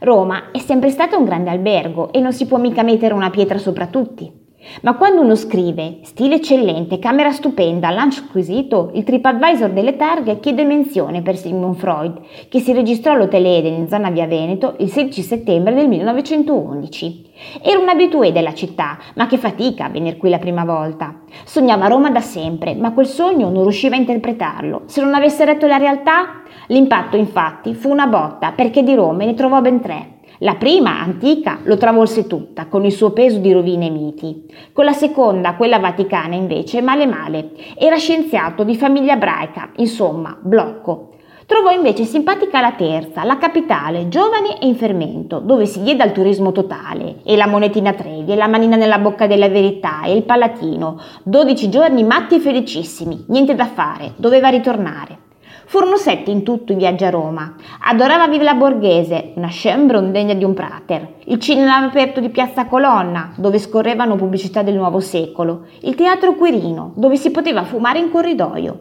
Roma è sempre stata un grande albergo e non si può mica mettere una pietra sopra tutti. Ma quando uno scrive stile eccellente, camera stupenda, lancio squisito, il TripAdvisor delle targhe chiede menzione per Sigmund Freud, che si registrò all'Hotel Eden in zona via Veneto il 16 settembre del 1911. Era un abitué della città, ma che fatica a venire qui la prima volta. Sognava Roma da sempre, ma quel sogno non riusciva a interpretarlo. Se non avesse retto la realtà, l'impatto infatti fu una botta, perché di Roma ne trovò ben tre. La prima, antica, lo travolse tutta, con il suo peso di rovine e miti. Con la seconda, quella vaticana, invece, male male. Era scienziato di famiglia ebraica, insomma, blocco. Trovò invece simpatica la terza, la capitale, giovane e in fermento, dove si diede al turismo totale, e la monetina Trevi, e la manina nella bocca della verità, e il palatino. Dodici giorni matti e felicissimi, niente da fare, doveva ritornare. Furono sette in tutto i viaggi a Roma. Adorava Villa Borghese, una Schönbrunn degna di un Prater, il cinema aperto di Piazza Colonna, dove scorrevano pubblicità del nuovo secolo, il teatro Quirino, dove si poteva fumare in corridoio.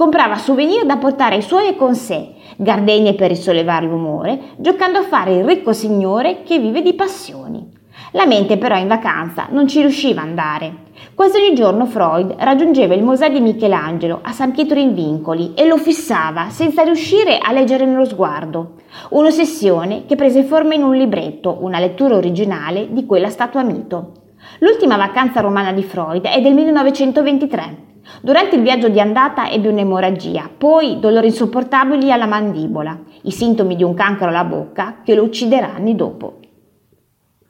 Comprava souvenir da portare ai suoi e con sé, gardenie per risollevare l'umore, giocando a fare il ricco signore che vive di passioni. La mente però in vacanza non ci riusciva a andare. Quasi ogni giorno Freud raggiungeva il Mosè di Michelangelo a San Pietro in Vincoli e lo fissava senza riuscire a leggere nello sguardo. Un'ossessione che prese forma in un libretto, una lettura originale di quella statua mito. L'ultima vacanza romana di Freud è del 1923. Durante il viaggio di andata ebbe un'emorragia, poi dolori insopportabili alla mandibola, i sintomi di un cancro alla bocca che lo ucciderà anni dopo.